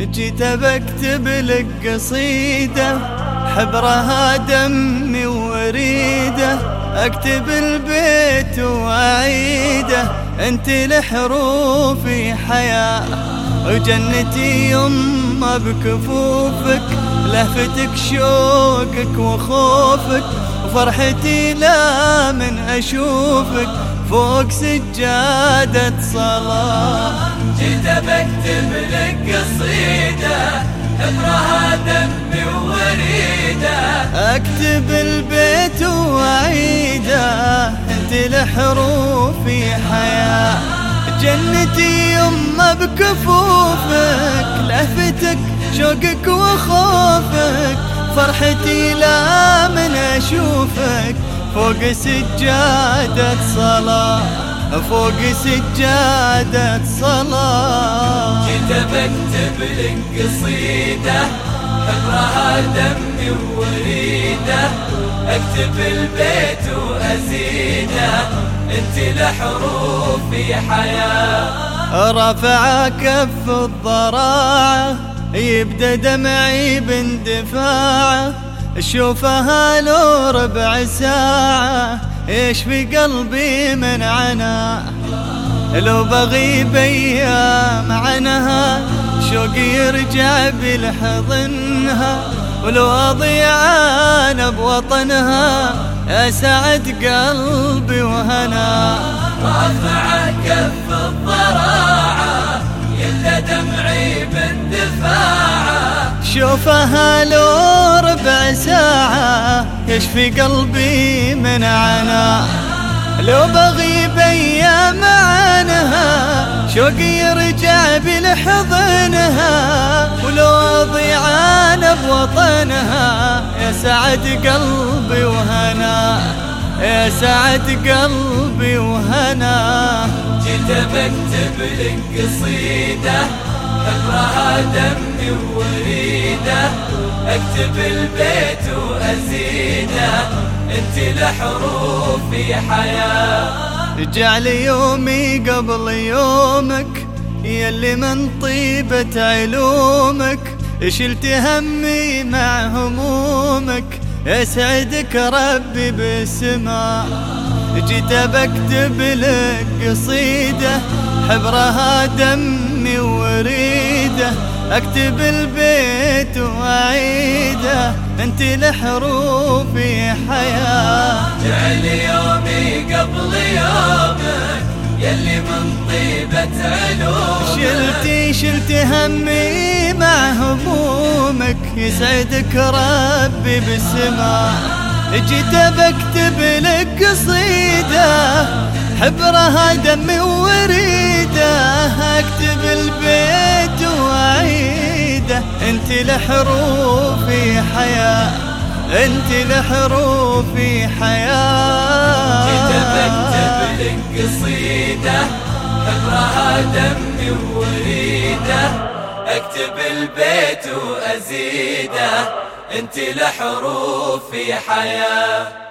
جيت بكتب لك قصيدة حبرها دمي وريدة. أكتب البيت وأعيده أنت لحروفي حياة. وجنتي يما بكفوفك لهفتك شوقك وخوفك. وفرحتي لا من أشوفك فوق سجادة صلاة. جيت بكتب لك قصيدة حبرها دمي وريدة أكتب البيت وأعيده أنت لحروفي حياة. جنتي يما بكفوفك لفتك شوقك وخوفك فرحتي لا من أشوفك. فوق سجادة صلاة فوق سجادة صلاة. جيت بكتب لك قصيدة حبرها دمي وريدة أكتب البيت وأزيده. أنت لحروفي حياة. رفع كف الضراعة يبدأ دمعي باندفاعة. اشوفها لو ربع ساعة إيش في قلبي من عنا لو بغيب أيام عنها شوقي يرجع بالحضنها ولو أضيع أنا بوطنها أسعد قلبي وهنا. رافع كف الضراعة يلا دمعي باندفاعه شوفها لو يشفي قلبي من عنا لو بغيب أيام عنها شوقي يرجع بلحضنها ولو اضيع أنا بوطنها يا سعد قلبي وهنا. يا سعد قلبي وهنا. جيت بكتب لك قصيدة حبرها دمي وريدة أكتب البيت وازيده أنت لحروفي حياة. جعل يومي قبل يومك يلي من طيبة علومك. شلت همي مع همومك يسعدك ربي بالسماء جيت بكتب لك قصيدة حبرها دمي وريده أكتب البيت وأعيده أنت لحروفي حياة. جعل يومي قبل يومك يلي من طيبة علومك. شلتي شلتي همي مع همومك يسعدك ربي بالسماء جيت بكتب لك قصيدة حبرها دمي انت لحروفي حياة انت لحروفي حياة. بكتب لك قصيدة حبرها دمي وريدة أكتب البيت وأزيده انت لحروفي حياة.